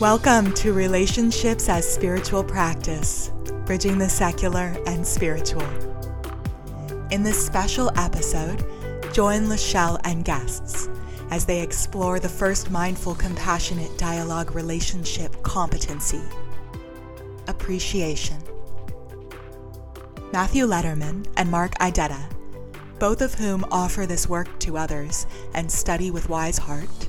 Welcome to Relationships as Spiritual Practice, bridging the secular and spiritual. In this special episode, join Lachelle and guests as they explore the first mindful, compassionate dialogue relationship competency appreciation. Matthew Letterman and Mark Idetta, both of whom offer this work to others and study with wise heart,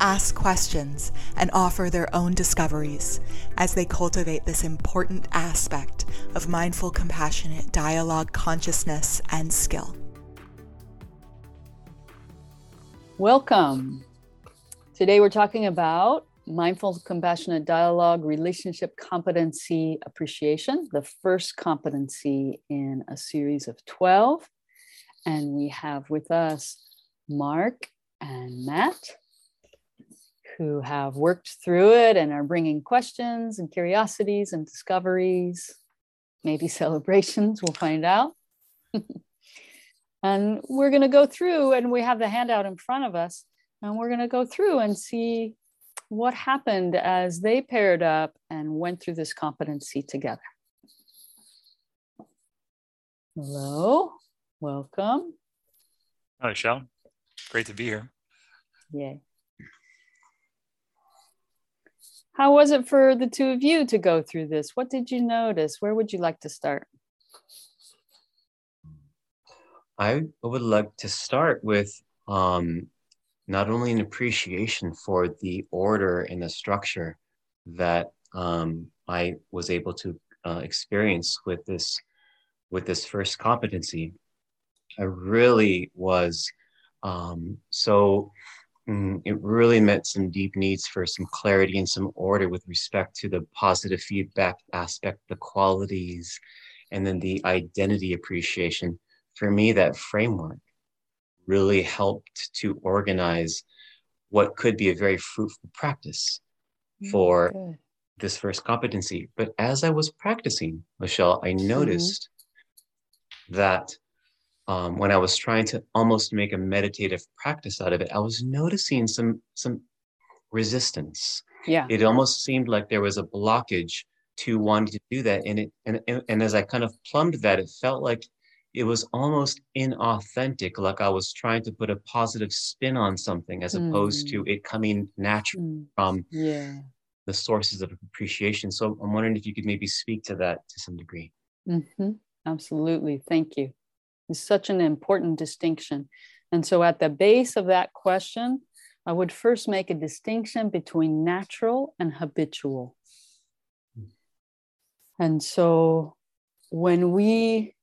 ask questions and offer their own discoveries as they cultivate this important aspect of mindful, compassionate dialogue, consciousness, and skill. Welcome. Today we're talking about mindful, compassionate dialogue, relationship competency appreciation, the first competency in a series of 12. And we have with us Mark and Matt, who have worked through it and are bringing questions and curiosities and discoveries, maybe celebrations, we'll find out. and we're going to go through, and we have the handout in front of us, and we're going to go through and see what happened as they paired up and went through this competency together. Hello, welcome. Hi, Michelle. Great to be here. Yay. How was it for the two of you to go through this? What did you notice? Where would you like to start? I would like to start with um, not only an appreciation for the order and the structure that um, I was able to uh, experience with this with this first competency. I really was um, so mm, it really met some deep needs for some clarity and some order with respect to the positive feedback aspect, the qualities, and then the identity appreciation. For me, that framework really helped to organize what could be a very fruitful practice mm, for okay. this first competency. But as I was practicing, Michelle, I mm-hmm. noticed mm-hmm. that um, when I was trying to almost make a meditative practice out of it, I was noticing some some resistance. Yeah, it almost seemed like there was a blockage to wanting to do that, and it and and as I kind of plumbed that, it felt like it was almost inauthentic, like I was trying to put a positive spin on something as mm. opposed to mm. it coming naturally mm. from yeah. the sources of appreciation. So I'm wondering if you could maybe speak to that to some degree. Mm-hmm. Absolutely. Thank you. It's such an important distinction. And so at the base of that question, I would first make a distinction between natural and habitual. And so when we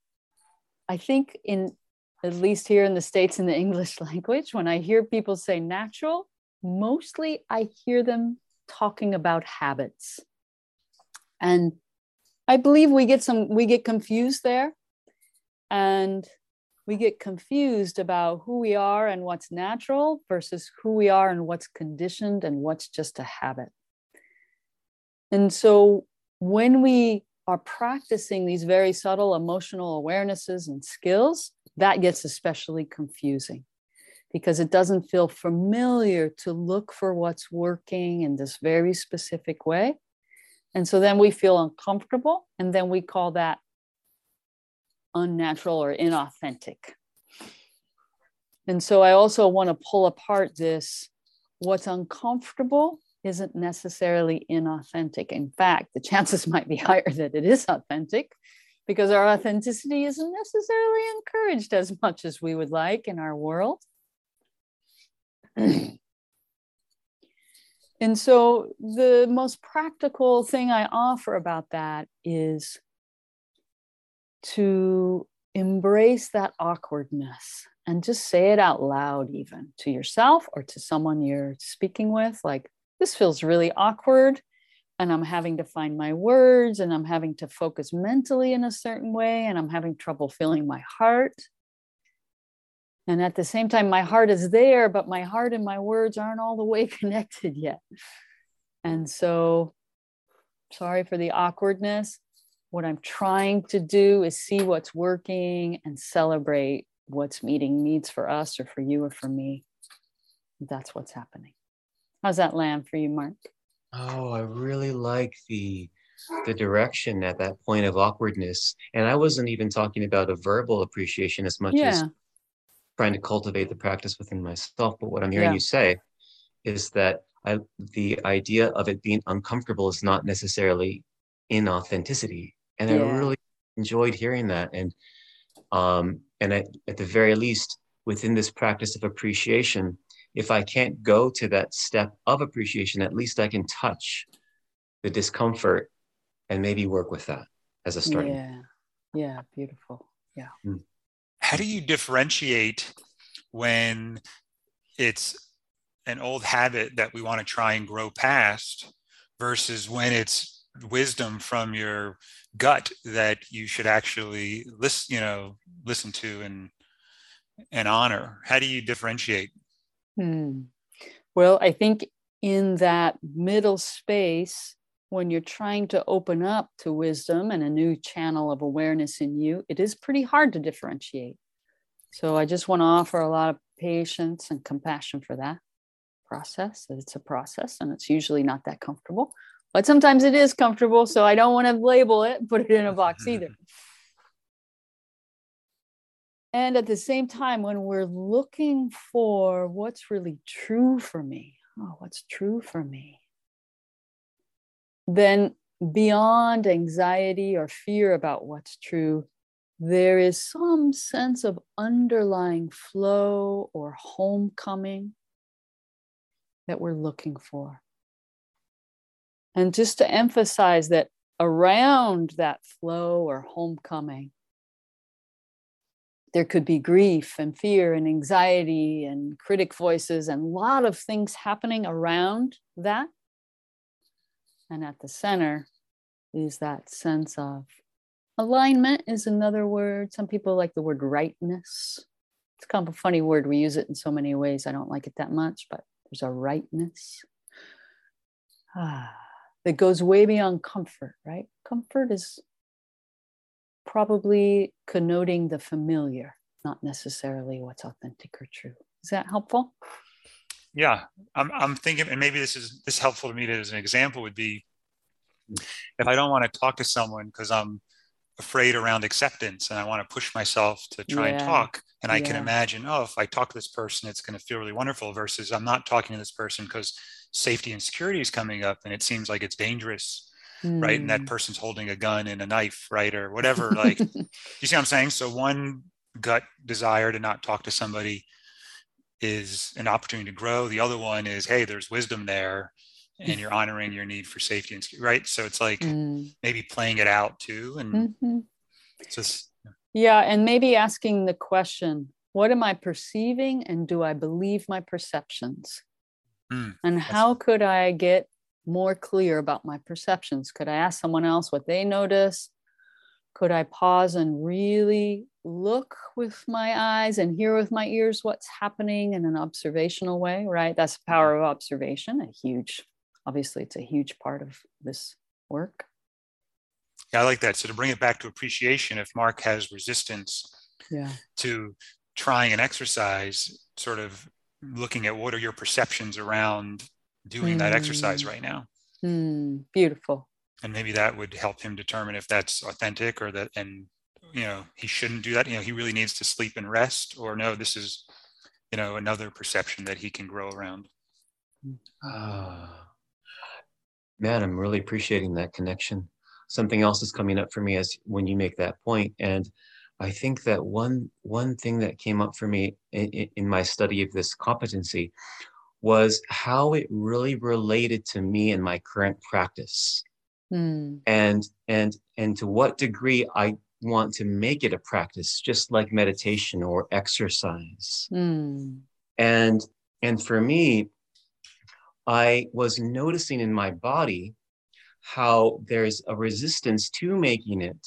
I think in at least here in the States in the English language, when I hear people say natural, mostly I hear them talking about habits. And I believe we get some, we get confused there. And we get confused about who we are and what's natural versus who we are and what's conditioned and what's just a habit. And so when we are practicing these very subtle emotional awarenesses and skills, that gets especially confusing because it doesn't feel familiar to look for what's working in this very specific way. And so then we feel uncomfortable, and then we call that unnatural or inauthentic. And so I also want to pull apart this what's uncomfortable isn't necessarily inauthentic. In fact, the chances might be higher that it is authentic because our authenticity isn't necessarily encouraged as much as we would like in our world. and so, the most practical thing I offer about that is to embrace that awkwardness and just say it out loud, even to yourself or to someone you're speaking with. Like, this feels really awkward and I'm having to find my words and I'm having to focus mentally in a certain way and I'm having trouble feeling my heart. And at the same time, my heart is there, but my heart and my words aren't all the way connected yet. And so, sorry for the awkwardness. What I'm trying to do is see what's working and celebrate what's meeting needs for us or for you or for me. That's what's happening. How's that land for you, Mark? Oh, I really like the the direction at that point of awkwardness. And I wasn't even talking about a verbal appreciation as much Yeah. as trying to cultivate the practice within myself. But what I'm hearing Yeah. you say is that I, the idea of it being uncomfortable is not necessarily inauthenticity. And I really enjoyed hearing that. And um, and at, at the very least, within this practice of appreciation, if I can't go to that step of appreciation, at least I can touch the discomfort and maybe work with that as a starting. Yeah. Yeah. Beautiful. Yeah. How do you differentiate when it's an old habit that we want to try and grow past versus when it's wisdom from your gut that you should actually listen, you know, listen to and and honor? How do you differentiate? Hmm. Well, I think in that middle space, when you're trying to open up to wisdom and a new channel of awareness in you, it is pretty hard to differentiate. So I just want to offer a lot of patience and compassion for that process. It's a process and it's usually not that comfortable, but sometimes it is comfortable. So I don't want to label it, put it in a box either. And at the same time, when we're looking for what's really true for me, oh, what's true for me, then beyond anxiety or fear about what's true, there is some sense of underlying flow or homecoming that we're looking for. And just to emphasize that around that flow or homecoming, there could be grief and fear and anxiety and critic voices and a lot of things happening around that. And at the center is that sense of alignment, is another word. Some people like the word rightness. It's kind of a funny word. We use it in so many ways. I don't like it that much, but there's a rightness ah, that goes way beyond comfort, right? Comfort is probably connoting the familiar, not necessarily what's authentic or true. Is that helpful? Yeah, I'm, I'm thinking, and maybe this is this helpful to me as an example would be if I don't want to talk to someone because I'm afraid around acceptance and I want to push myself to try and talk. And I can imagine, oh, if I talk to this person, it's going to feel really wonderful versus I'm not talking to this person because safety and security is coming up and it seems like it's dangerous, right? And that Mm. person's holding a gun and a knife, right? Or whatever. Like, you see what I'm saying? So one gut desire to not talk to somebody is an opportunity to grow. The other one is, hey, there's wisdom there, and you're honoring your need for safety and right. So it's like Mm, maybe playing it out too, and mhm. it's just Yeah, and maybe asking the question what am I perceiving and do I believe my perceptions? Mm, and how could I get more clear about my perceptions? Could I ask someone else what they notice? Could I pause and really look with my eyes and hear with my ears what's happening in an observational way, right? That's the power of observation, a huge, obviously, it's a huge part of this work. yeah, I like that. So to bring it back to appreciation, if Mark has resistance Yeah. to trying an exercise, sort of looking at what are your perceptions around doing that exercise Mm. right now. Hmm, beautiful. and maybe that would help him determine if that's authentic or that and you know he shouldn't do that you know he really needs to sleep and rest or no this is you know another perception that he can grow around Ah, man, I'm really appreciating that connection. Something else is coming up for me as when you make that point, and I think that one one thing that came up for me in, in my study of this competency was how it really related to me and my current practice, Hmm, and and and to what degree I want to make it a practice, just like meditation or exercise. Hmm, and and for me i was noticing in my body how there's a resistance to making it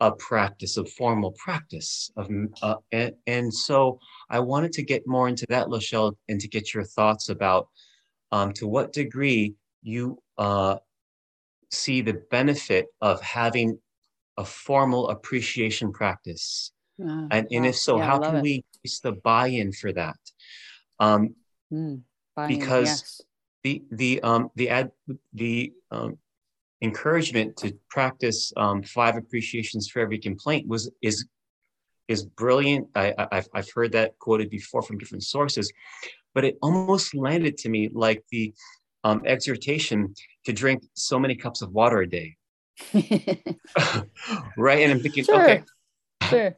a practice of formal practice of uh, and, and so i wanted to get more into that lachelle and to get your thoughts about um, to what degree you uh, see the benefit of having a formal appreciation practice ah, and, and if so Yeah, how can it. we increase the buy-in for that um, Hmm, buy-in, because yes. the the um the ad the um encouragement to practice um, five appreciations for every complaint was is is brilliant. I, have I've heard that quoted before from different sources, but it almost landed to me like the um, exhortation to drink so many cups of water a day. right, and I'm thinking, sure. okay, sure.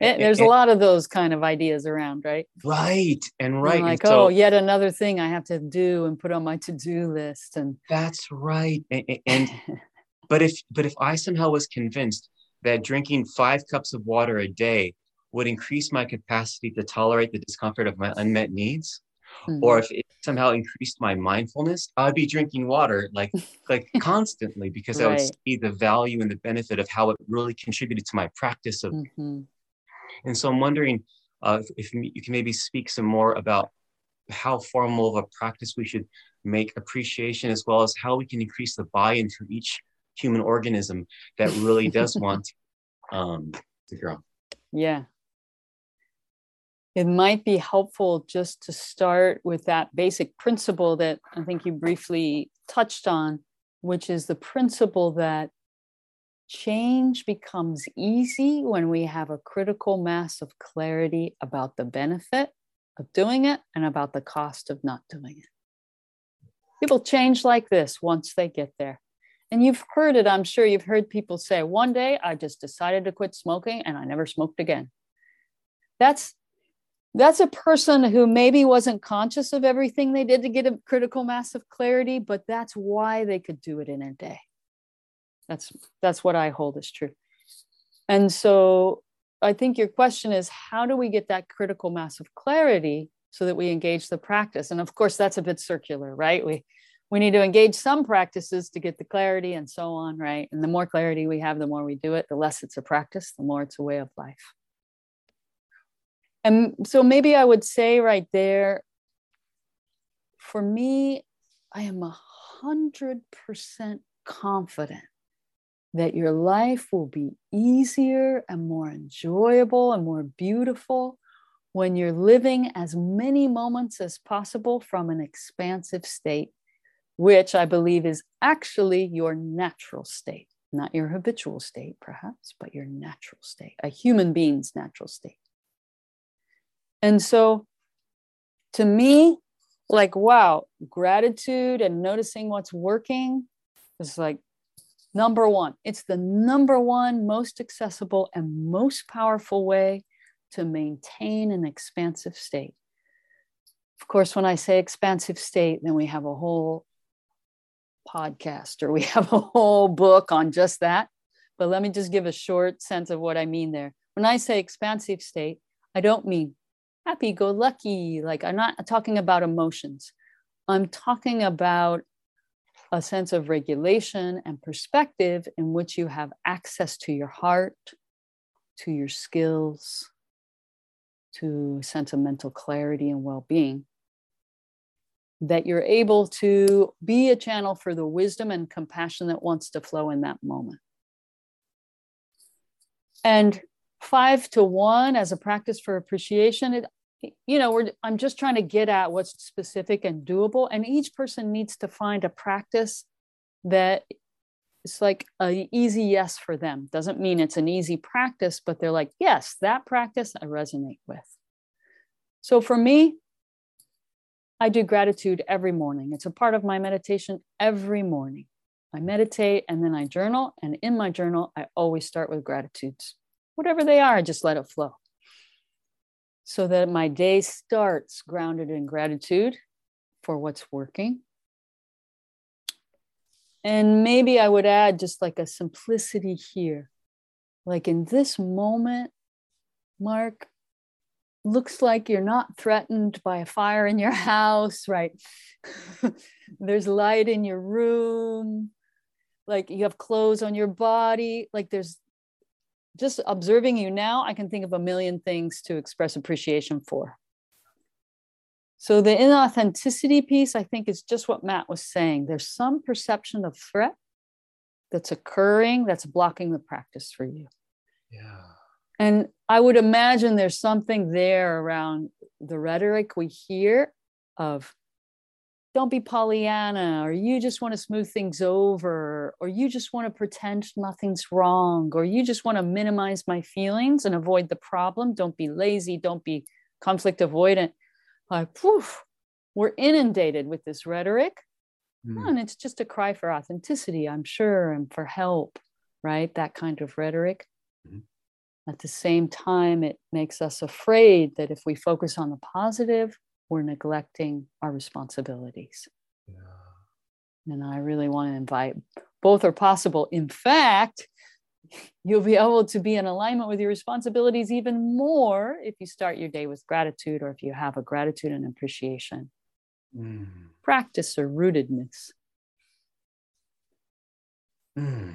There's a lot of those kind of ideas around, right? Right, and right, and like and so, oh, yet another thing I have to do and put on my to-do list, and that's right. And, and but if but if I somehow was convinced that drinking five cups of water a day would increase my capacity to tolerate the discomfort of my unmet needs, mm-hmm. or if it somehow increased my mindfulness, I'd be drinking water like like constantly because right. I would see the value and the benefit of how it really contributed to my practice of. Mm-hmm. And so I'm wondering uh, if, if you can maybe speak some more about how formal of a practice we should make appreciation as well as how we can increase the buy-in for each human organism that really does want um, to grow. Yeah. It might be helpful just to start with that basic principle that I think you briefly touched on, which is the principle that change becomes easy when we have a critical mass of clarity about the benefit of doing it and about the cost of not doing it. People change like this once they get there. And you've heard it, I'm sure you've heard people say, one day I just decided to quit smoking and I never smoked again. That's that's a person who maybe wasn't conscious of everything they did to get a critical mass of clarity, but that's why they could do it in a day. That's that's what I hold as true. And so I think your question is how do we get that critical mass of clarity so that we engage the practice? And of course, that's a bit circular, right? We we need to engage some practices to get the clarity and so on, right? And the more clarity we have, the more we do it, the less it's a practice, the more it's a way of life. And so maybe I would say right there, for me, I am a hundred percent confident that your life will be easier and more enjoyable and more beautiful when you're living as many moments as possible from an expansive state which I believe is actually your natural state, not your habitual state, perhaps, but your natural state, a human being's natural state. And so to me, like, wow, gratitude and noticing what's working is like number one. It's the number one most accessible and most powerful way to maintain an expansive state. Of course, when I say expansive state, then we have a whole podcast or we have a whole book on just that. But let me just give a short sense of what I mean there. When I say expansive state, I don't mean happy go lucky. Like I'm not talking about emotions. I'm talking about a sense of regulation and perspective in which you have access to your heart, to your skills, to a sense of mental clarity and well being that you're able to be a channel for the wisdom and compassion that wants to flow in that moment. And five to one as a practice for appreciation, it, you know, we're, I'm just trying to get at what's specific and doable. And each person needs to find a practice that it's like an easy yes for them. Doesn't mean it's an easy practice, but they're like, yes, that practice I resonate with. So for me, I do gratitude every morning. It's a part of my meditation every morning. I meditate and then I journal. And in my journal, I always start with gratitudes. Whatever they are, I just let it flow. So that my day starts grounded in gratitude for what's working. And maybe I would add just like a simplicity here. Like in this moment, Mark, looks like you're not threatened by a fire in your house, right? there's light in your room, like you have clothes on your body, like there's just observing you now, I can think of a million things to express appreciation for. So the inauthenticity piece, I think, is just what Matt was saying. There's some perception of threat that's occurring that's blocking the practice for you. Yeah. And I would imagine there's something there around the rhetoric we hear of don't be Pollyanna, or you just want to smooth things over, or you just want to pretend nothing's wrong, or you just want to minimize my feelings and avoid the problem. Don't be lazy, don't be conflict avoidant. Like, poof, we're inundated with this rhetoric. Mm. And it's just a cry for authenticity, I'm sure, and for help, right? That kind of rhetoric. Mm-hmm. At the same time, it makes us afraid that if we focus on the positive, we're neglecting our responsibilities. Yeah. And I really want to invite both are possible. In fact, you'll be able to be in alignment with your responsibilities even more if you start your day with gratitude or if you have a gratitude and appreciation mm. practice or rootedness. Mm.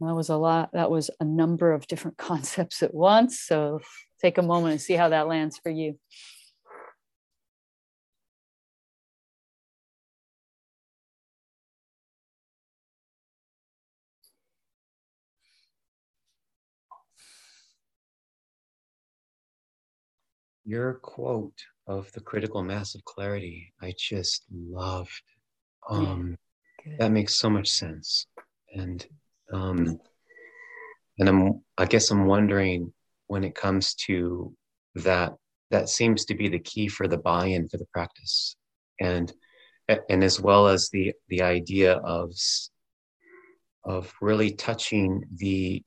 That was a lot. That was a number of different concepts at once. So take a moment and see how that lands for you. Your quote of the critical mass of clarity, I just loved. Um, that makes so much sense, and um, and I'm I guess I'm wondering when it comes to that that seems to be the key for the buy-in for the practice, and and as well as the the idea of of really touching the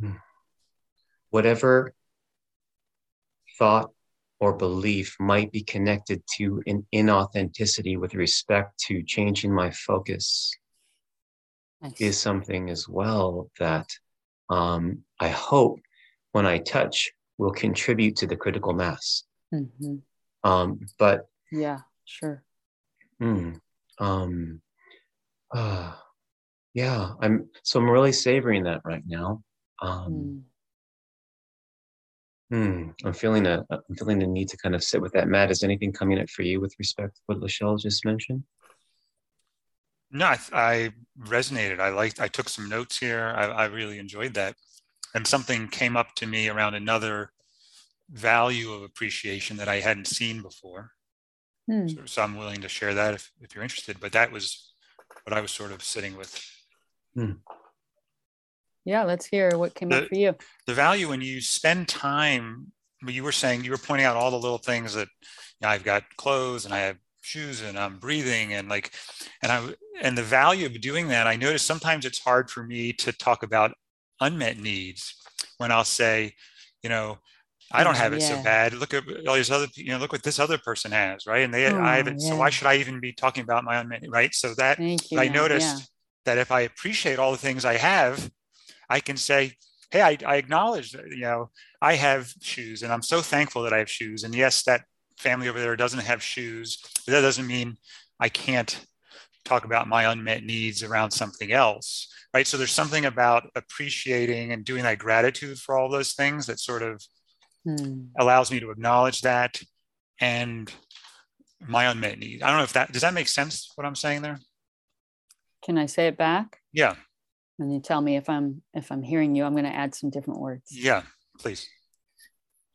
hmm, whatever thought or belief might be connected to an inauthenticity with respect to changing my focus nice. is something as well that um, I hope when I touch will contribute to the critical mass. Mm-hmm. Um, but yeah, sure. Mm, um, uh, yeah, I'm so I'm really savoring that right now. Um, mm. Hmm. I'm feeling a I'm feeling the need to kind of sit with that. Matt, is anything coming up for you with respect to what Lachelle just mentioned? No, I, I resonated. I liked. I took some notes here. I, I really enjoyed that, and something came up to me around another value of appreciation that I hadn't seen before. Hmm. So, so, I'm willing to share that if, if you're interested. But that was what I was sort of sitting with. Hmm. Yeah, let's hear what came the, up for you. The value when you spend time, you were saying, you were pointing out all the little things that you know, I've got clothes and I have shoes and I'm breathing and like, and I, and the value of doing that, I notice sometimes it's hard for me to talk about unmet needs when I'll say, you know, I don't mm, have it yeah. so bad. Look at all these other, you know, look what this other person has, right? And they, oh, I haven't. Yeah. So why should I even be talking about my unmet, right? So that I noticed yeah. that if I appreciate all the things I have, I can say, hey, I, I acknowledge that, you know, I have shoes and I'm so thankful that I have shoes. And yes, that family over there doesn't have shoes, but that doesn't mean I can't talk about my unmet needs around something else. Right. So there's something about appreciating and doing that gratitude for all those things that sort of hmm. allows me to acknowledge that and my unmet need. I don't know if that does that make sense what I'm saying there? Can I say it back? Yeah and you tell me if i'm if i'm hearing you i'm going to add some different words. Yeah please.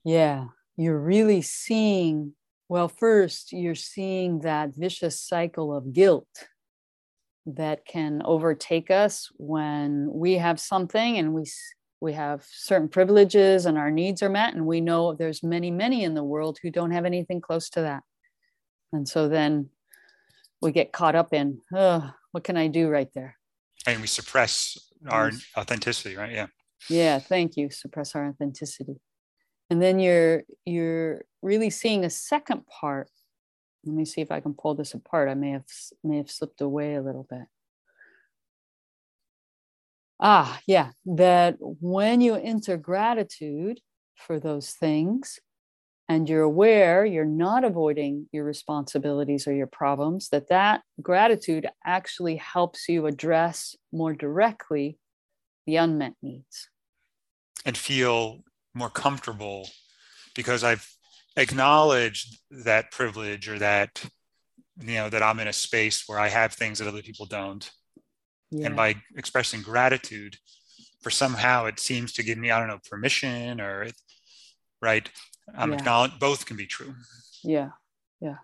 Yeah you're really seeing well first you're seeing that vicious cycle of guilt that can overtake us when we have something and we we have certain privileges and our needs are met and we know there's many many in the world who don't have anything close to that. And so then we get caught up in oh, what can i do right there and we suppress our authenticity right? Yeah. Yeah thank you. Suppress our authenticity. And then you're you're really seeing a second part. Let me see if i can pull this apart. I may have may have slipped away a little bit. Ah yeah. That when you enter gratitude for those things and you're aware you're not avoiding your responsibilities or your problems that that gratitude actually helps you address more directly the unmet needs. And feel more comfortable because i've acknowledged that privilege or that you know that i'm in a space where i have things that other people don't. Yeah. and by expressing gratitude for somehow it seems to give me i don't know permission or right I'm yeah. acknowledged both can be true. Yeah. Yeah.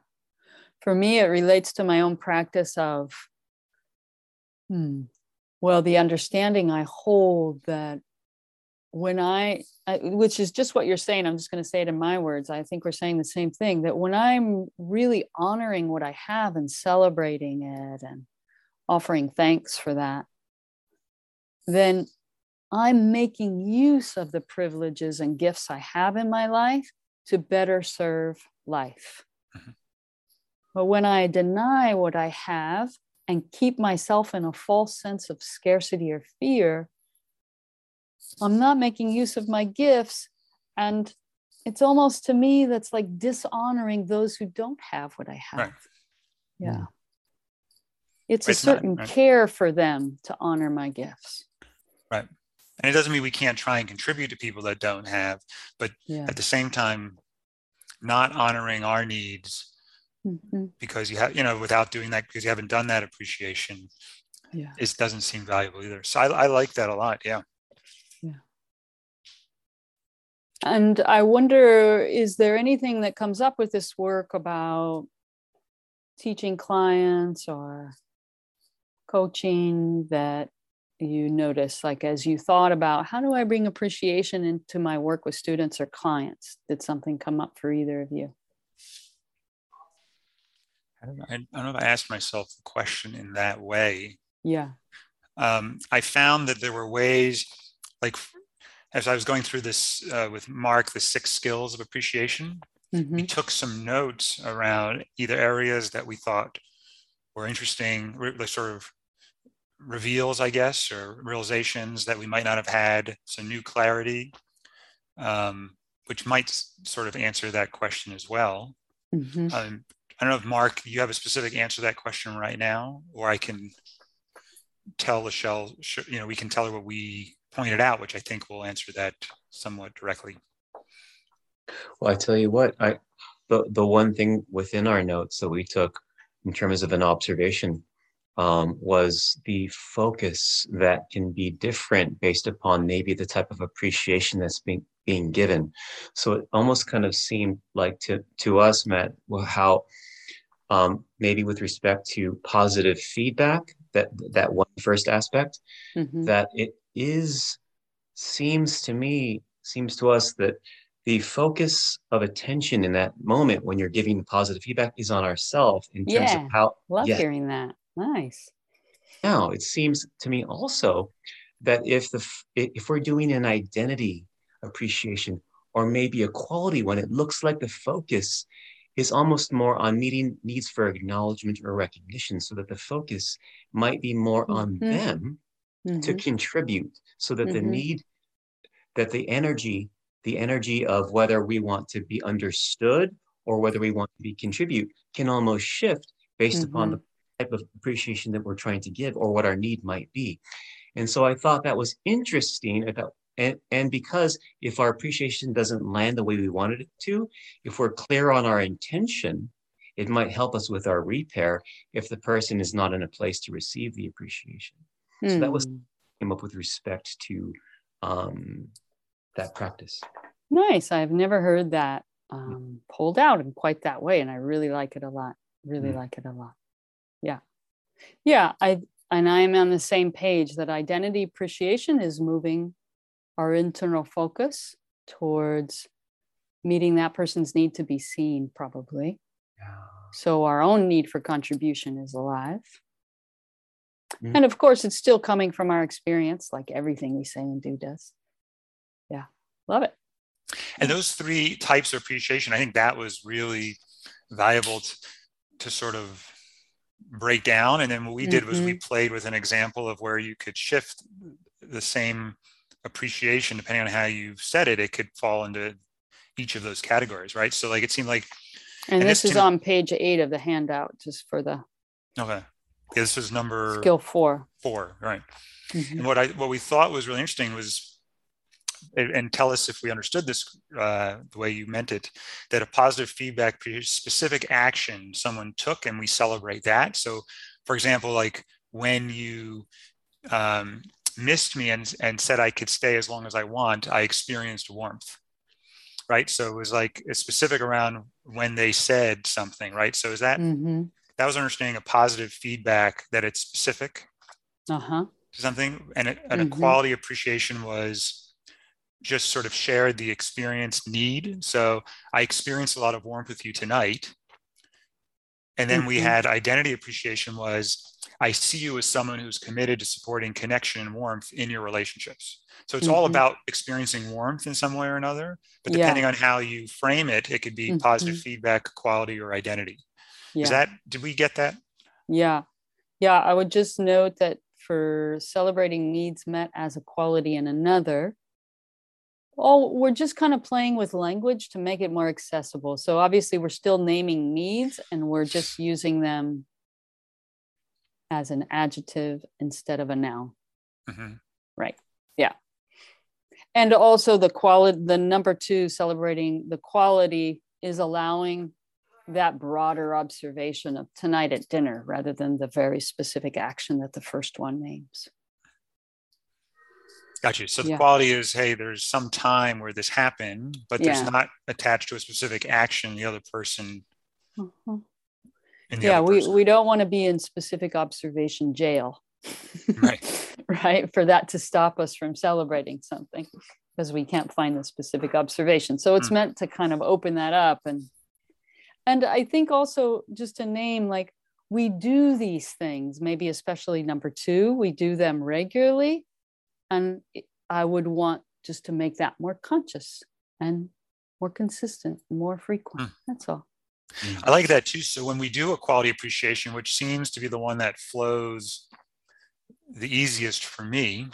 for me, it relates to my own practice of, hmm, well, the understanding I hold that when I, I, which is just what you're saying, I'm just going to say it in my words. I think we're saying the same thing that when I'm really honoring what I have and celebrating it and offering thanks for that, then I'm making use of the privileges and gifts I have in my life to better serve life. Mm-hmm. But when I deny what I have and keep myself in a false sense of scarcity or fear, I'm not making use of my gifts. And it's almost to me that's like dishonoring those who don't have what I have. Right. Yeah. Mm-hmm. It's, it's a certain not, right. care for them to honor my gifts. Right. And it doesn't mean we can't try and contribute to people that don't have, but yeah. at the same time, not honoring our needs mm-hmm. because you have, you know, without doing that, because you haven't done that appreciation, yeah. it doesn't seem valuable either. So I, I like that a lot. Yeah. Yeah. And I wonder, is there anything that comes up with this work about teaching clients or coaching that you notice like as you thought about how do i bring appreciation into my work with students or clients? Did something come up for either of you? I don't know, I don't know if i asked myself the question in that way. Yeah. Um, i found that there were ways like as i was going through this uh, with mark the six skills of appreciation mm-hmm. we took some notes around either areas that we thought were interesting like sort of reveals, I guess, or realizations that we might not have had, some new clarity, um, which might sort of answer that question as well. Mm-hmm. Um, I don't know if Mark, you have a specific answer to that question right now, or I can tell Lachelle, you know, we can tell her what we pointed out, which I think will answer that somewhat directly. Well, I tell you what, I the the one thing within our notes that we took in terms of an observation um, was the focus that can be different based upon maybe the type of appreciation that's being being given. So it almost kind of seemed like to to us, Matt, well, how um, maybe with respect to positive feedback, that that one first aspect, mm-hmm. that it is seems to me seems to us that the focus of attention in that moment when you're giving positive feedback is on ourselves in terms yeah, of how love yeah, hearing that Nice. Now, it seems to me also that if the if we're doing an identity appreciation or maybe a quality one, it looks like the focus is almost more on meeting needs for acknowledgement or recognition, so that the focus might be more on mm-hmm. them mm-hmm. to contribute, so that mm-hmm. the need, that the energy, the energy of whether we want to be understood or whether we want to be contribute can almost shift based upon mm-hmm. the type of appreciation that we're trying to give or what our need might be. And so I thought that was interesting about and, and because if our appreciation doesn't land the way we wanted it to, if we're clear on our intention, it might help us with our repair if the person is not in a place to receive the appreciation. So that was hmm. came up with respect to um, that practice. Nice. I've never heard that um, pulled out in quite that way, and I really like it a lot. Really mm. like it a lot yeah. Yeah i and i am on the same page that identity appreciation is moving our internal focus towards meeting that person's need to be seen probably. Yeah. so our own need for contribution is alive. Mm. and of course it's still coming from our experience like everything we say and do does. Yeah love it. And those three types of appreciation i think that was really valuable to, to sort of break down. And then what we did mm-hmm. was we mm-hmm. played with an example of where you could shift the same appreciation depending on how you said it. It could fall into each of those categories, right? So like it seemed like. And, and this, this is on page eight of the handout, just for the. Okay. Yeah, this is number skill four. Four, right? Mm-hmm. And what I what we thought was really interesting was and tell us if we understood this uh, the way you meant it that a positive feedback specific action someone took and we celebrate that so for example like when you um, missed me and, and said i could stay as long as i want i experienced warmth right? So it was like it's specific around when they said something, right? So is that Mm-hmm. that was understanding a positive feedback that it's specific Uh huh. to something, and, it, and Mhm. a quality appreciation was just sort of shared the experienced need. So I experienced a lot of warmth with you tonight. And then we Mhm. had identity appreciation was I see you as someone who's committed to supporting connection and warmth in your relationships. So it's all Mhm. about experiencing warmth in some way or another. But Yeah. depending on how you frame it, it could be positive feedback, quality, or identity. Yeah. Is that did we get that? Yeah. Yeah. I would just note that for celebrating needs met as a quality in another, all we're just kind of playing with language to make it more accessible. So obviously we're still naming needs and we're just using them as an adjective instead of a noun. Mhm. Right. Yeah. And also the quality, the number two, celebrating the quality is allowing that broader observation of tonight at dinner rather than the very specific action that the first one names. Got you. So the Yeah. quality is, hey, there's some time where this happened, but there's not attached to a specific action the other person Mhm. the Yeah, other we, person. we don't want to be in specific observation jail. Right. right. For that to stop us from celebrating something because we can't find the specific observation. So it's Hmm. meant to kind of open that up and and I think also just to name like we do these things, maybe especially number two, we do them regularly. And I would want just to make that more conscious and more consistent, more frequent. Hmm. That's all. I like that too. So when we do a quality appreciation, which seems to be the one that flows the easiest for me,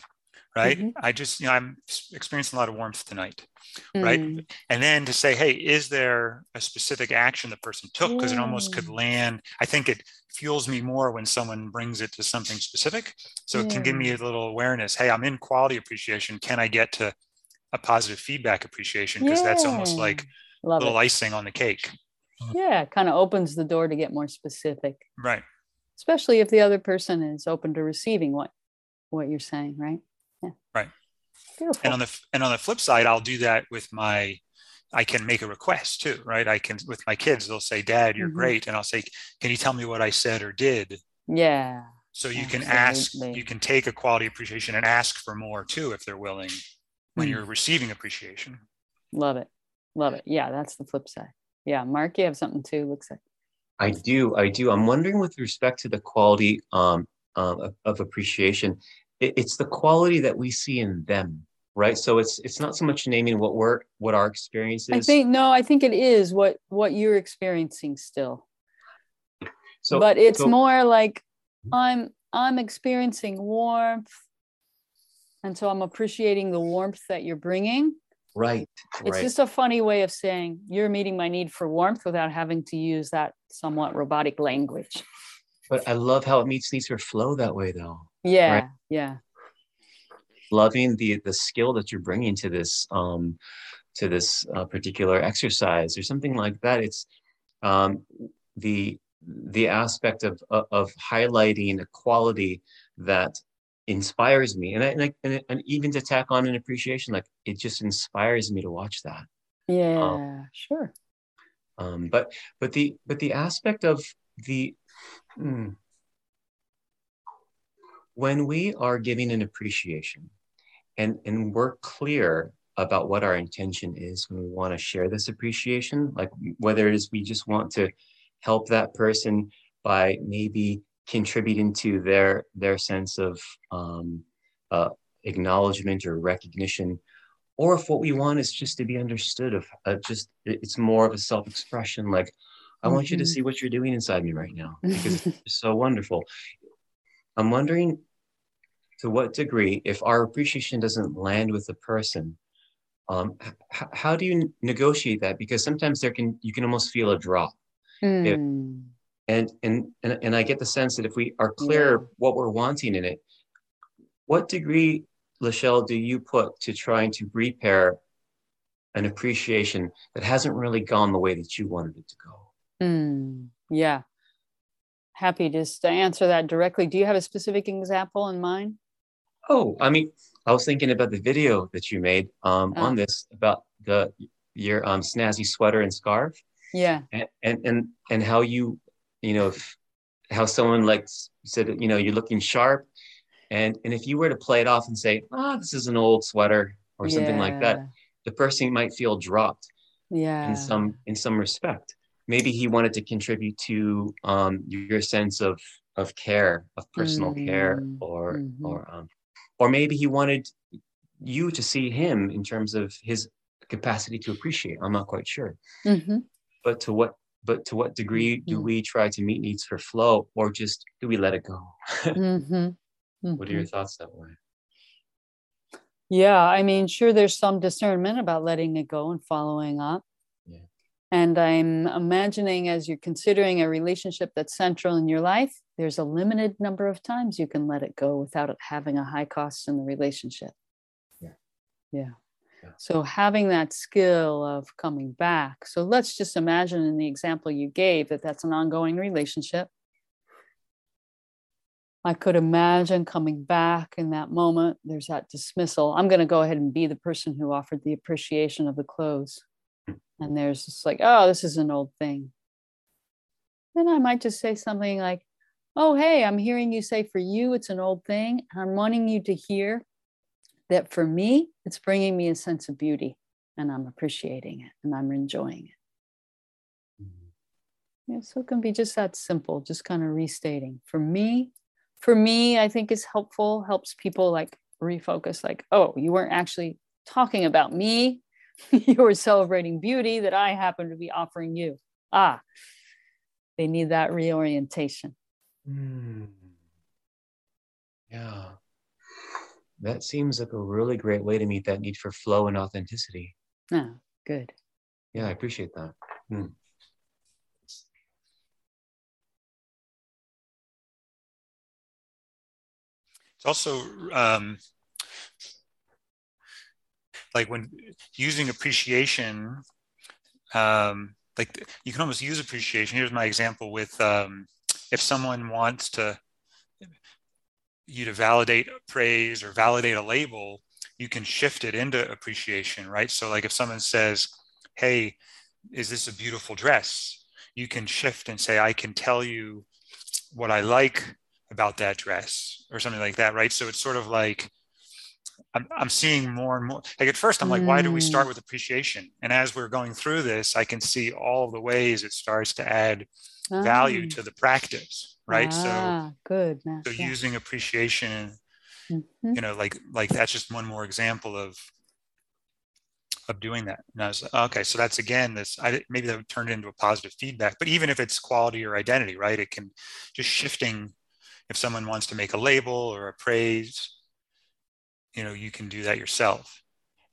right? Mhm. I just, you know, I'm experiencing a lot of warmth tonight, right? Mm, And then to say, hey, is there a specific action the person took? Because it almost could land. I think it fuels me more when someone brings it to something specific. So it can give me a little awareness. Hey, I'm in quality appreciation. Can I get to a positive feedback appreciation? Because that's almost like Love little it. icing on the cake. Yeah, kind of opens the door to get more specific, Right. especially if the other person is open to receiving what what you're saying, right? Yeah. Right. Beautiful. and on the and on the flip side i'll do that with my i can make a request too right i can with my kids they'll say dad you're Mhm. great and i'll say can you tell me what i said or did yeah. so you can ask you can take a quality appreciation and ask for more too if they're willing when Mm. you're receiving appreciation Love it. Love it. Yeah, that's the flip side. Yeah, Mark, you have something too, looks like. I do, I do. I'm wondering with respect to the quality um, um, of, of appreciation, it, it's the quality that we see in them, right? So it's it's not so much naming what we're what our experience is I think no, I think it is what what you're experiencing still. so, but it's so- more like mm-hmm. I'm I'm experiencing warmth. And so I'm appreciating the warmth that you're bringing. right, It's right. just a funny way of saying you're meeting my need for warmth without having to use that somewhat robotic language. but I love how it meets needs for flow that way, though. Yeah, yeah. loving the the skill that you're bringing to this um to this uh, particular exercise or something like that it's um the the aspect of of, of highlighting a quality that inspires me and I, and, I, and, and even to tack on an appreciation like it just inspires me to watch that Yeah, sure. um but but the but the aspect of the hmm, when we are giving an appreciation and and we're clear about what our intention is when we want to share this appreciation like whether it is we just want to help that person by maybe contributing to their their sense of um, uh, acknowledgement or recognition or if what we want is just to be understood of uh, just it's more of a self-expression like i want you to Mhm. see what you're doing inside me right now because it's so wonderful i'm wondering to what degree if our appreciation doesn't land with the person um, h- how do you negotiate that because sometimes there can you can almost feel a drop Mm, and and and, and i get the sense that if we are clear Yeah. what we're wanting in it what degree lachelle do you put to trying to repair an appreciation that hasn't really gone the way that you wanted it to go mm, yeah. Happy just to answer that directly. Do you have a specific example in mind? Oh i mean i was thinking about the video that you made um, Oh. on this about the your um, snazzy sweater and scarf Yeah. and, and and and how you you know if, how someone like said you know you're looking sharp and and if you were to play it off and say ah this is an old sweater or something like that the person might feel dropped Yeah. in some in some respect maybe he wanted to contribute to um your sense of of care of personal care Mm, or mhm. or um or maybe he wanted you to see him in terms of his capacity to appreciate i'm not quite sure Mhm. but to what but to what degree do Mhm. we try to meet needs for flow or just do we let it go Mhm. what are your Mhm. thoughts that way Yeah, I mean, sure, there's some discernment about letting it go and following up. Yeah. And I'm imagining as you're considering a relationship that's central in your life, there's a limited number of times you can let it go without it having a high cost in the relationship. Yeah. Yeah. Yeah. So having that skill of coming back. So let's just imagine in the example you gave that that's an ongoing relationship. I could imagine coming back in that moment. There's that dismissal. I'm going to go ahead and be the person who offered the appreciation of the clothes. And there's just like, oh, this is an old thing. Then I might just say something like, oh, hey, I'm hearing you say for you, it's an old thing. I'm wanting you to hear that for me, it's bringing me a sense of beauty and I'm appreciating it and I'm enjoying it. Yeah, so it can be just that simple, just kind of restating. For me, for me, I think is helpful, helps people like refocus, like, oh, you weren't actually talking about me. you were celebrating beauty that I happen to be offering you. Ah, they need that reorientation. Mm. Yeah. That seems like a really great way to meet that need for flow and authenticity. Ah, good. Yeah, I appreciate that. Mm. It's also um, like when using appreciation, um, like you can almost use appreciation. Here's my example with um, if someone wants to you to validate praise or validate a label, you can shift it into appreciation, right? So like if someone says, "Hey, is this a beautiful dress?" You can shift and say, "I can tell you what I like about that dress," or something like that, right? So it's sort of like I'm, I'm seeing more and more. Like at first, I'm like, why do we start Mm. with appreciation? And as we're going through this, I can see all the ways it starts to add value Ah, to the practice, right? So ah, good. So yeah. using appreciation Mhm. you know like like that's just one more example of of doing that and i was like okay so that's again this i maybe that would turn it into a positive feedback but even if it's quality or identity right it can just shifting if someone wants to make a label or a praise you know you can do that yourself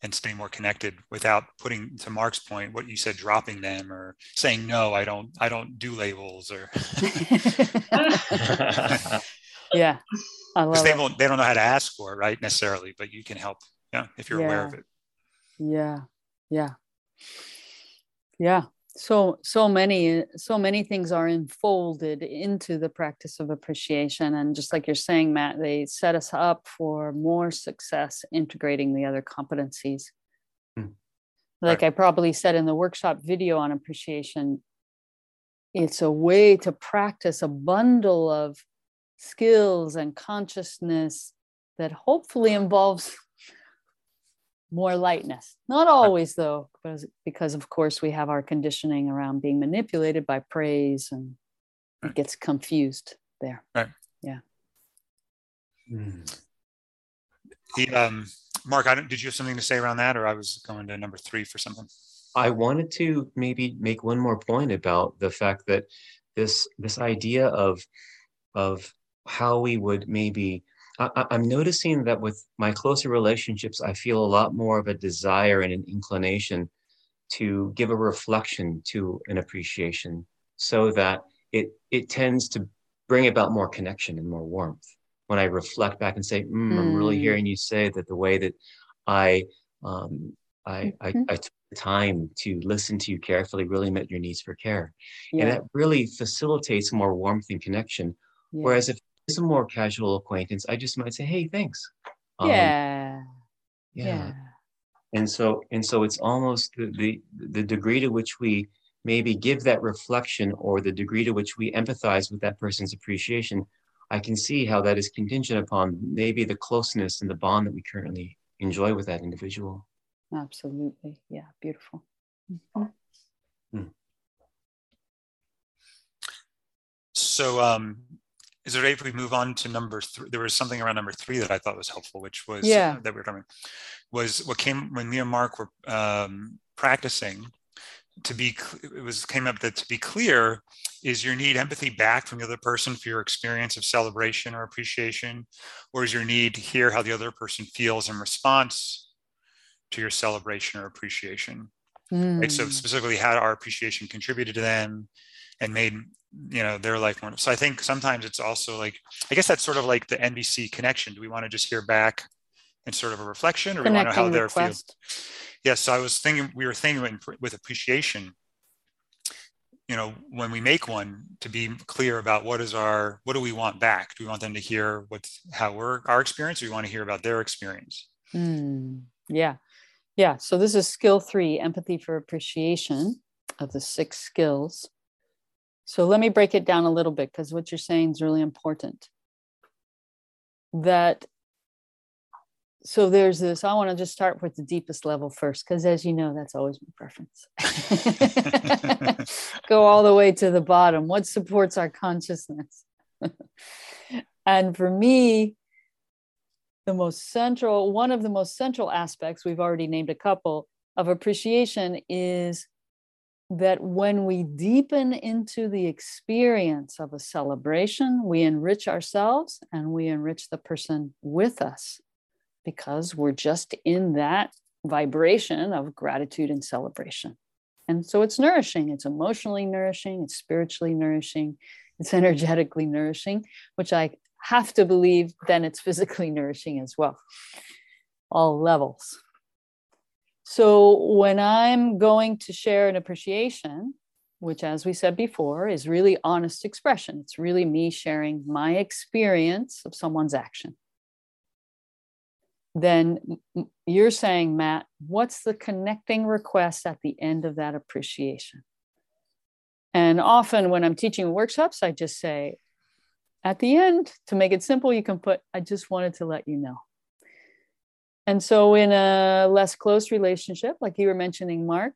and stay more connected without putting to mark's point what you said dropping them or saying no i don't i don't do labels or yeah, I because love they it. won't they don't know how to ask for it right necessarily but you can help yeah if you're aware of it. Yeah yeah. Yeah so so many so many things are enfolded into the practice of appreciation. And just like you're saying matt they set us up for more success integrating the other competencies. Hmm. like i probably said in the workshop video on appreciation it's a way to practice a bundle of skills and consciousness that hopefully involves more lightness. Not always, though, because, because of course we have our conditioning around being manipulated by praise and it gets confused there. Right. Yeah. Mm. The, um, Mark, I don't, did you have something to say around that, or I was going to number three for something? I wanted to maybe make one more point about the fact that this this idea of of how we would maybe I, I- I'm noticing that with my closer relationships, I feel a lot more of a desire and an inclination to give a reflection to an appreciation so that it it tends to bring about more connection and more warmth when i reflect back and say mm, i'm really Mm. hearing you say that the way that i um, I, I, Mhm. I took the time to listen to you carefully really met your needs for care and that really facilitates more warmth and connection yeah. whereas if it's a more casual acquaintance i just might say hey thanks Um, yeah. yeah Yeah. and so and so it's almost the, the the degree to which we maybe give that reflection or the degree to which we empathize with that person's appreciation i can see how that is contingent upon maybe the closeness and the bond that we currently enjoy with that individual absolutely yeah beautiful mm-hmm. hmm. so um is it right if we move on to number three? There was something around number three that I thought was helpful, which was yeah. That we were talking was what came when me and Mark were um, practicing to be it was came up that to be clear is your need empathy back from the other person for your experience of celebration or appreciation or is your need to hear how the other person feels in response to your celebration or appreciation mm. right so hmm. specifically how our appreciation contributed to them and made you know their life more so i think sometimes it's also like i guess that's sort of like the NVC connection. Do we want to just hear back and sort of a reflection or we want to know how they're feeling yes so i was thinking we were thinking with appreciation you know when we make one to be clear about what is our what do we want back? Do we want them to hear what's how we're our experience or we want to hear about their experience? Mm, yeah. Yeah so this is skill three empathy for appreciation of the six skills so let me break it down a little bit because what you're saying is really important. That so there's this, I want to just start with the deepest level first, because as you know, that's always my preference. Go all the way to the bottom. What supports our consciousness? and for me, the most central, one of the most central aspects, we've already named a couple of appreciation is that when we deepen into the experience of a celebration, we enrich ourselves and we enrich the person with us because we're just in that vibration of gratitude and celebration. And so it's nourishing, it's emotionally nourishing, it's spiritually nourishing, it's energetically nourishing, which I have to believe then it's physically nourishing as well, all levels. So when I'm going to share an appreciation, which, as we said before, is really honest expression, it's really me sharing my experience of someone's action. Then you're saying, Matt, what's the connecting request at the end of that appreciation? And often when I'm teaching workshops, I just say, at the end, to make it simple, you can put, I just wanted to let you know. And so, in a less close relationship, like you were mentioning, Mark,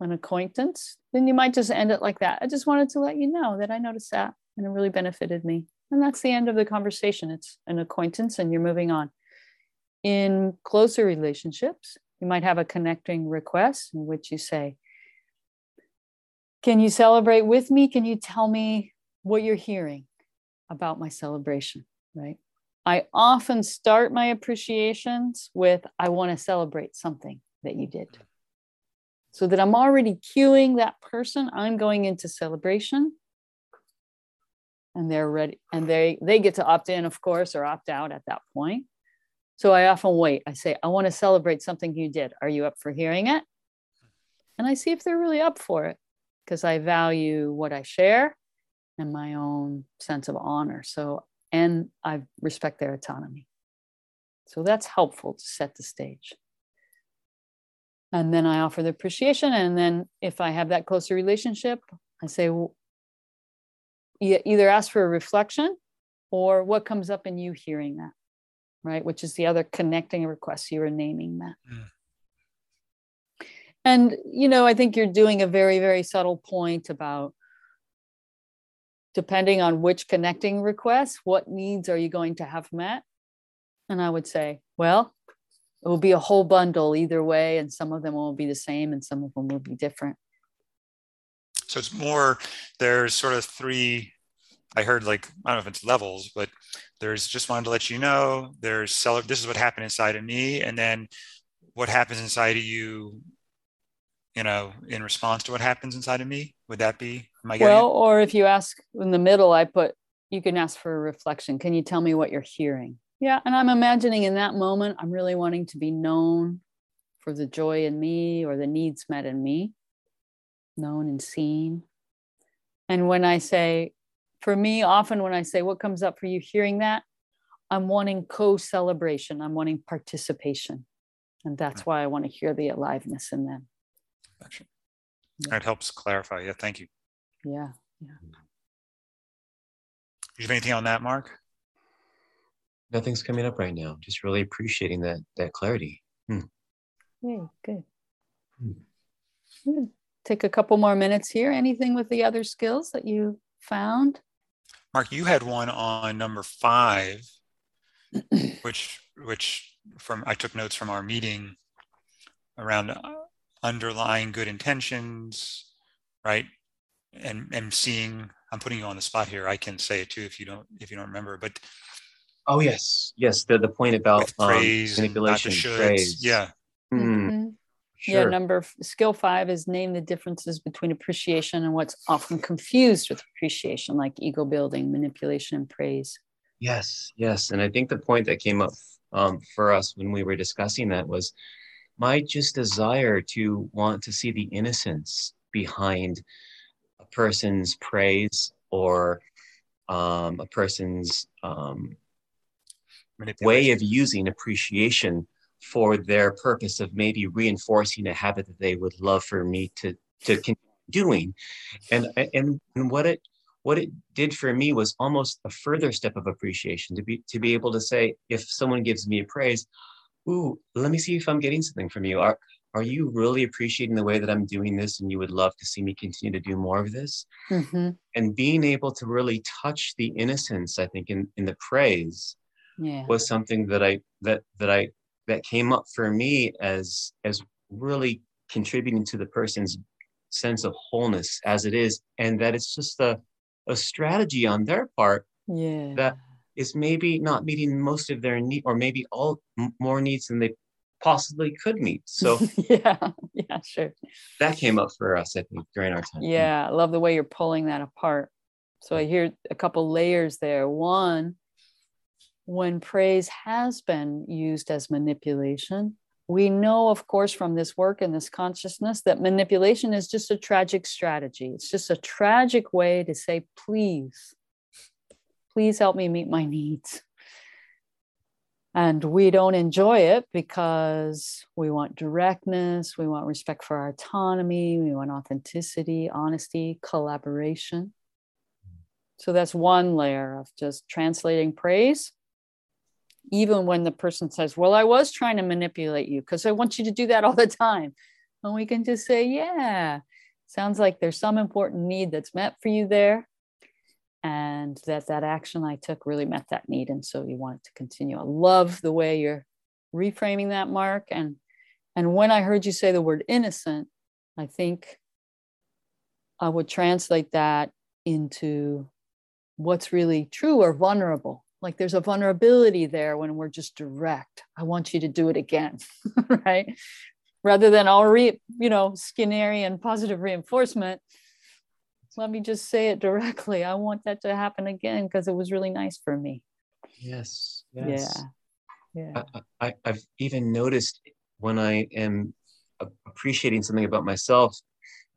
an acquaintance, then you might just end it like that. I just wanted to let you know that I noticed that and it really benefited me. And that's the end of the conversation. It's an acquaintance and you're moving on. In closer relationships, you might have a connecting request in which you say, Can you celebrate with me? Can you tell me what you're hearing about my celebration? Right. I often start my appreciations with, I want to celebrate something that you did. So that I'm already cueing that person. I'm going into celebration. And they're ready and they they get to opt in of course or opt out at that point. So i often wait. I say i want to celebrate something you did. Are you up for hearing it? And i see if they're really up for it because i value what i share and my own sense of honor. So and I respect their autonomy. So that's helpful to set the stage. And then I offer the appreciation. And then if I have that closer relationship, I say, well, either ask for a reflection or what comes up in you hearing that, right? Which is the other connecting request you were naming that. Mm. And, you know, I think you're doing a very, very subtle point about depending on which connecting request, what needs are you going to have met? And I would say, well, it will be a whole bundle either way, and some of them will be the same and some of them will be different. So it's more, there's sort of three, I heard like, I don't know if it's levels, but there's just wanted to let you know, there's, seller, this is what happened inside of me. And then what happens inside of you you know, in response to what happens inside of me? Would that be? Well, or if you ask in the middle, I put, you can ask for a reflection. Can you tell me what you're hearing? Yeah. And I'm imagining in that moment, I'm really wanting to be known for the joy in me or the needs met in me, known and seen. And when I say, for me, often when I say, what comes up for you hearing that? I'm wanting co celebration, I'm wanting participation. And that's mm. why I want to hear the aliveness in them. Gotcha. That helps clarify. Yeah, thank you. Yeah. Do you have anything on that, Mark? Nothing's coming up right now. Just really appreciating that that clarity. Hmm. Yay, good. Hmm. Take a couple more minutes here. Anything with the other skills that you found? Mark, you had one on number five, which which from I took notes from our meeting around uh, underlying good intentions, right? And and seeing I'm putting you on the spot here. I can say it too if you don't if you don't remember, but Oh yes, yes. The the point about praise um, and the manipulation, shoulds. praise. Yeah. Hmm, Mhm. sure. Yeah, number skill five is name the differences between appreciation and what's often confused with appreciation, like ego building, manipulation, and praise. Yes, yes. And I think the point that came up um, for us when we were discussing that was my just desire to want to see the innocence behind a person's praise or um, a person's um, way of using appreciation for their purpose of maybe reinforcing a habit that they would love for me to to continue doing. And and, and what it what it did for me was almost a further step of appreciation to be to be able to say if someone gives me a praise ooh let me see if i'm getting something from you. Are are you really appreciating the way that i'm doing this and you would love to see me continue to do more of this Mhm. and being able to really touch the innocence i think in in the praise Yeah. was something that I that that I that came up for me as as really contributing to the person's sense of wholeness as it is, and that it's just a a strategy on their part Yeah. that is maybe not meeting most of their need, or maybe all more needs than they possibly could meet. So yeah. Yeah, sure. that came up for us, I think, during our time. Yeah, I love the way you're pulling that apart. So I hear a couple layers there. One, when praise has been used as manipulation, we know, of course, from this work and this consciousness that manipulation is just a tragic strategy. It's just a tragic way to say, please, please help me meet my needs. And we don't enjoy it because we want directness, we want respect for our autonomy, we want authenticity, honesty, collaboration. So that's one layer of just translating praise. Even when the person says, Well, I was trying to manipulate you because I want you to do that all the time. And we can just say, Yeah, sounds like there's some important need that's met for you there. And that that action I took really met that need. And so you want to continue. I love the way you're reframing that, Mark. And and when I heard you say the word innocent, I think I would translate that into what's really true or vulnerable. Like there's a vulnerability there when we're just direct. I want you to do it again, right? Rather than all re, you know, Skinnerian positive reinforcement. Let me just say it directly. I want that to happen again because it was really nice for me. Yes. Yes. Yeah. Yeah. I, I, I've even noticed when I am appreciating something about myself,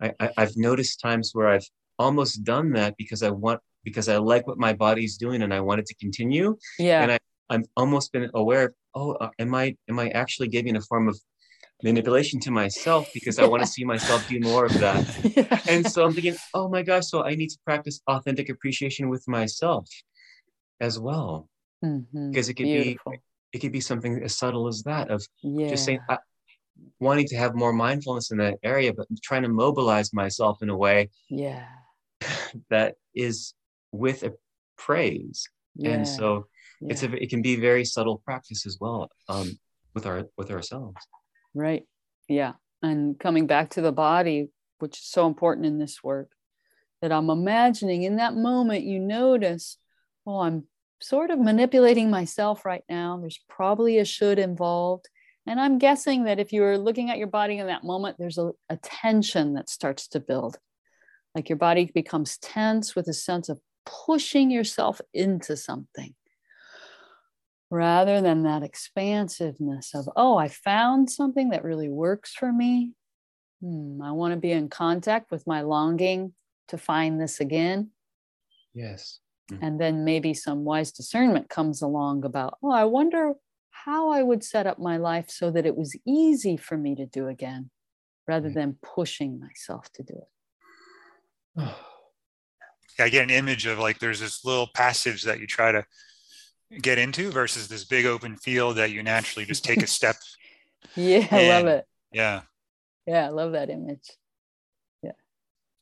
I, I, I've noticed times where I've almost done that because I want because I like what my body's doing and I want it to continue. Yeah. And I, I've almost been aware of, oh, uh, am I am I actually giving a form of manipulation to myself because I want to see myself do more of that. yeah. And so I'm thinking, oh my gosh, so I need to practice authentic appreciation with myself as well. Mhm. Because it could Beautiful. be it could be something as subtle as that of Yeah. just saying I, wanting to have more mindfulness in that area but trying to mobilize myself in a way yeah. that is with a praise Yeah. and so it's a it can be very subtle practice as well um with our with ourselves Right. Yeah. And coming back to the body, which is so important in this work, that I'm imagining in that moment, you notice, oh, I'm sort of manipulating myself right now. There's probably a should involved. And I'm guessing that if you were looking at your body in that moment, there's a, a tension that starts to build. Like your body becomes tense with a sense of pushing yourself into something rather than that expansiveness of, oh, I found something that really works for me. Hmm, I want to be in contact with my longing to find this again. yes And then maybe some wise discernment comes along about, oh, I wonder how I would set up my life so that it was easy for me to do again rather Mm. than pushing myself to do it. I get an image of like there's this little passage that you try to get into versus this big open field that you naturally just take a step. Yeah, I love it. Yeah. Yeah, I love that image. Yeah.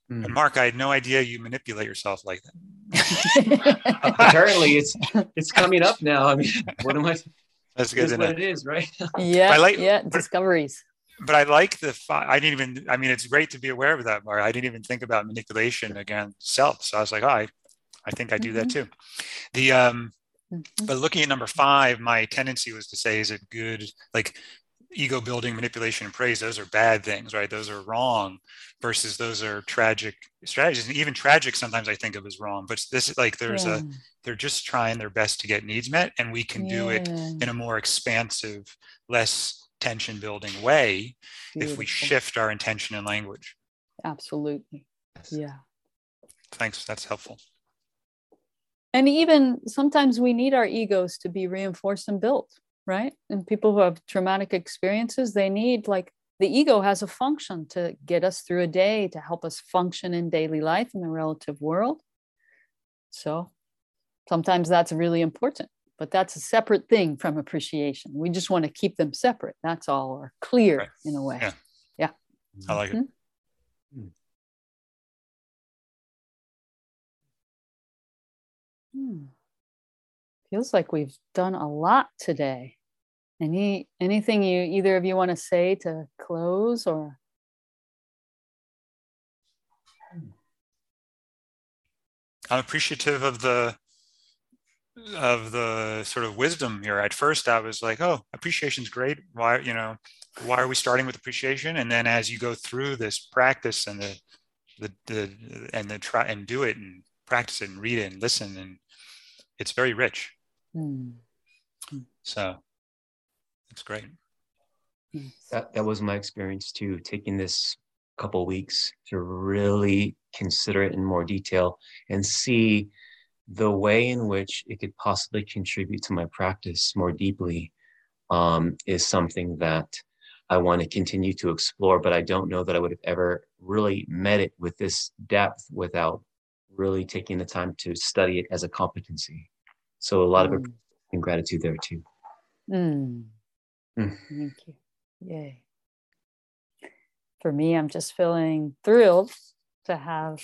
And Mm. Mark, I had no idea you manipulate yourself like that. Apparently, it's it's coming up now. I mean, what am I? That's good is what know. it is, right? yeah, I like- yeah, discoveries. But I like the, I didn't even, I mean, it's great to be aware of that, Mark. I didn't even think about manipulation against self. So I was like, oh, I, I think I do that too. The, um, Mhm. but looking at number five, my tendency was to say, is it good? Like ego building, manipulation, and praise, those are bad things, right? Those are wrong versus those are tragic strategies. And even tragic sometimes I think of as wrong, but this is like there's a, they're just trying their best to get needs met and we can do it in a more expansive, less tension building way if we shift our intention and language. Absolutely. Yeah. Thanks. That's helpful. And even sometimes we need our egos to be reinforced and built, right? And people who have traumatic experiences, they need like the ego has a function to get us through a day, to help us function in daily life in the relative world. So sometimes that's really important, but that's a separate thing from appreciation. We just want to keep them separate. That's all, or clear Right. in a way. Yeah. I like it. Mm-hmm. Hmm. Feels like we've done a lot today. Any anything you either of you want to say to close or I'm appreciative of the of the sort of wisdom here. At first, I was like, "Oh, appreciation's great. Why, you know, why are we starting with appreciation?" And then as you go through this practice and the the, the and the try and do it and practice it and read it and listen and it's very rich. Hmm. So it's great. That that was my experience too. Taking this couple weeks to really consider it in more detail and see the way in which it could possibly contribute to my practice more deeply um, is something that I want to continue to explore. But I don't know that I would have ever really met it with this depth without really taking the time to study it as a competency. So a lot of Mm. appreciation and gratitude there too. Mm. Mm. Thank you. Yay. For me, I'm just feeling thrilled to have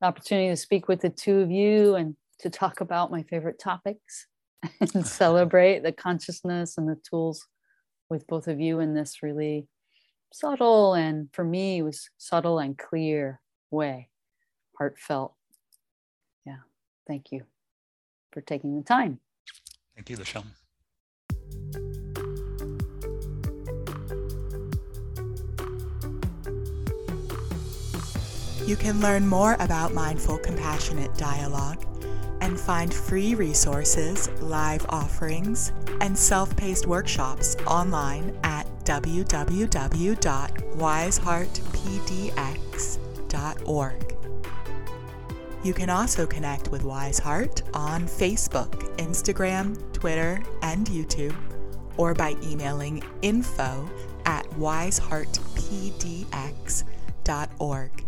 the opportunity to speak with the two of you and to talk about my favorite topics and celebrate the consciousness and the tools with both of you in this really subtle and for me it was subtle and clear way heartfelt thank you for taking the time Thank you, LaShelle. You can learn more about mindful, compassionate dialogue and find free resources, live offerings, and self paced workshops online at www.wiseheartpdx.org. You can also connect with Wise Heart on Facebook, Instagram, Twitter, and YouTube, or by emailing info at wiseheartpdx.org.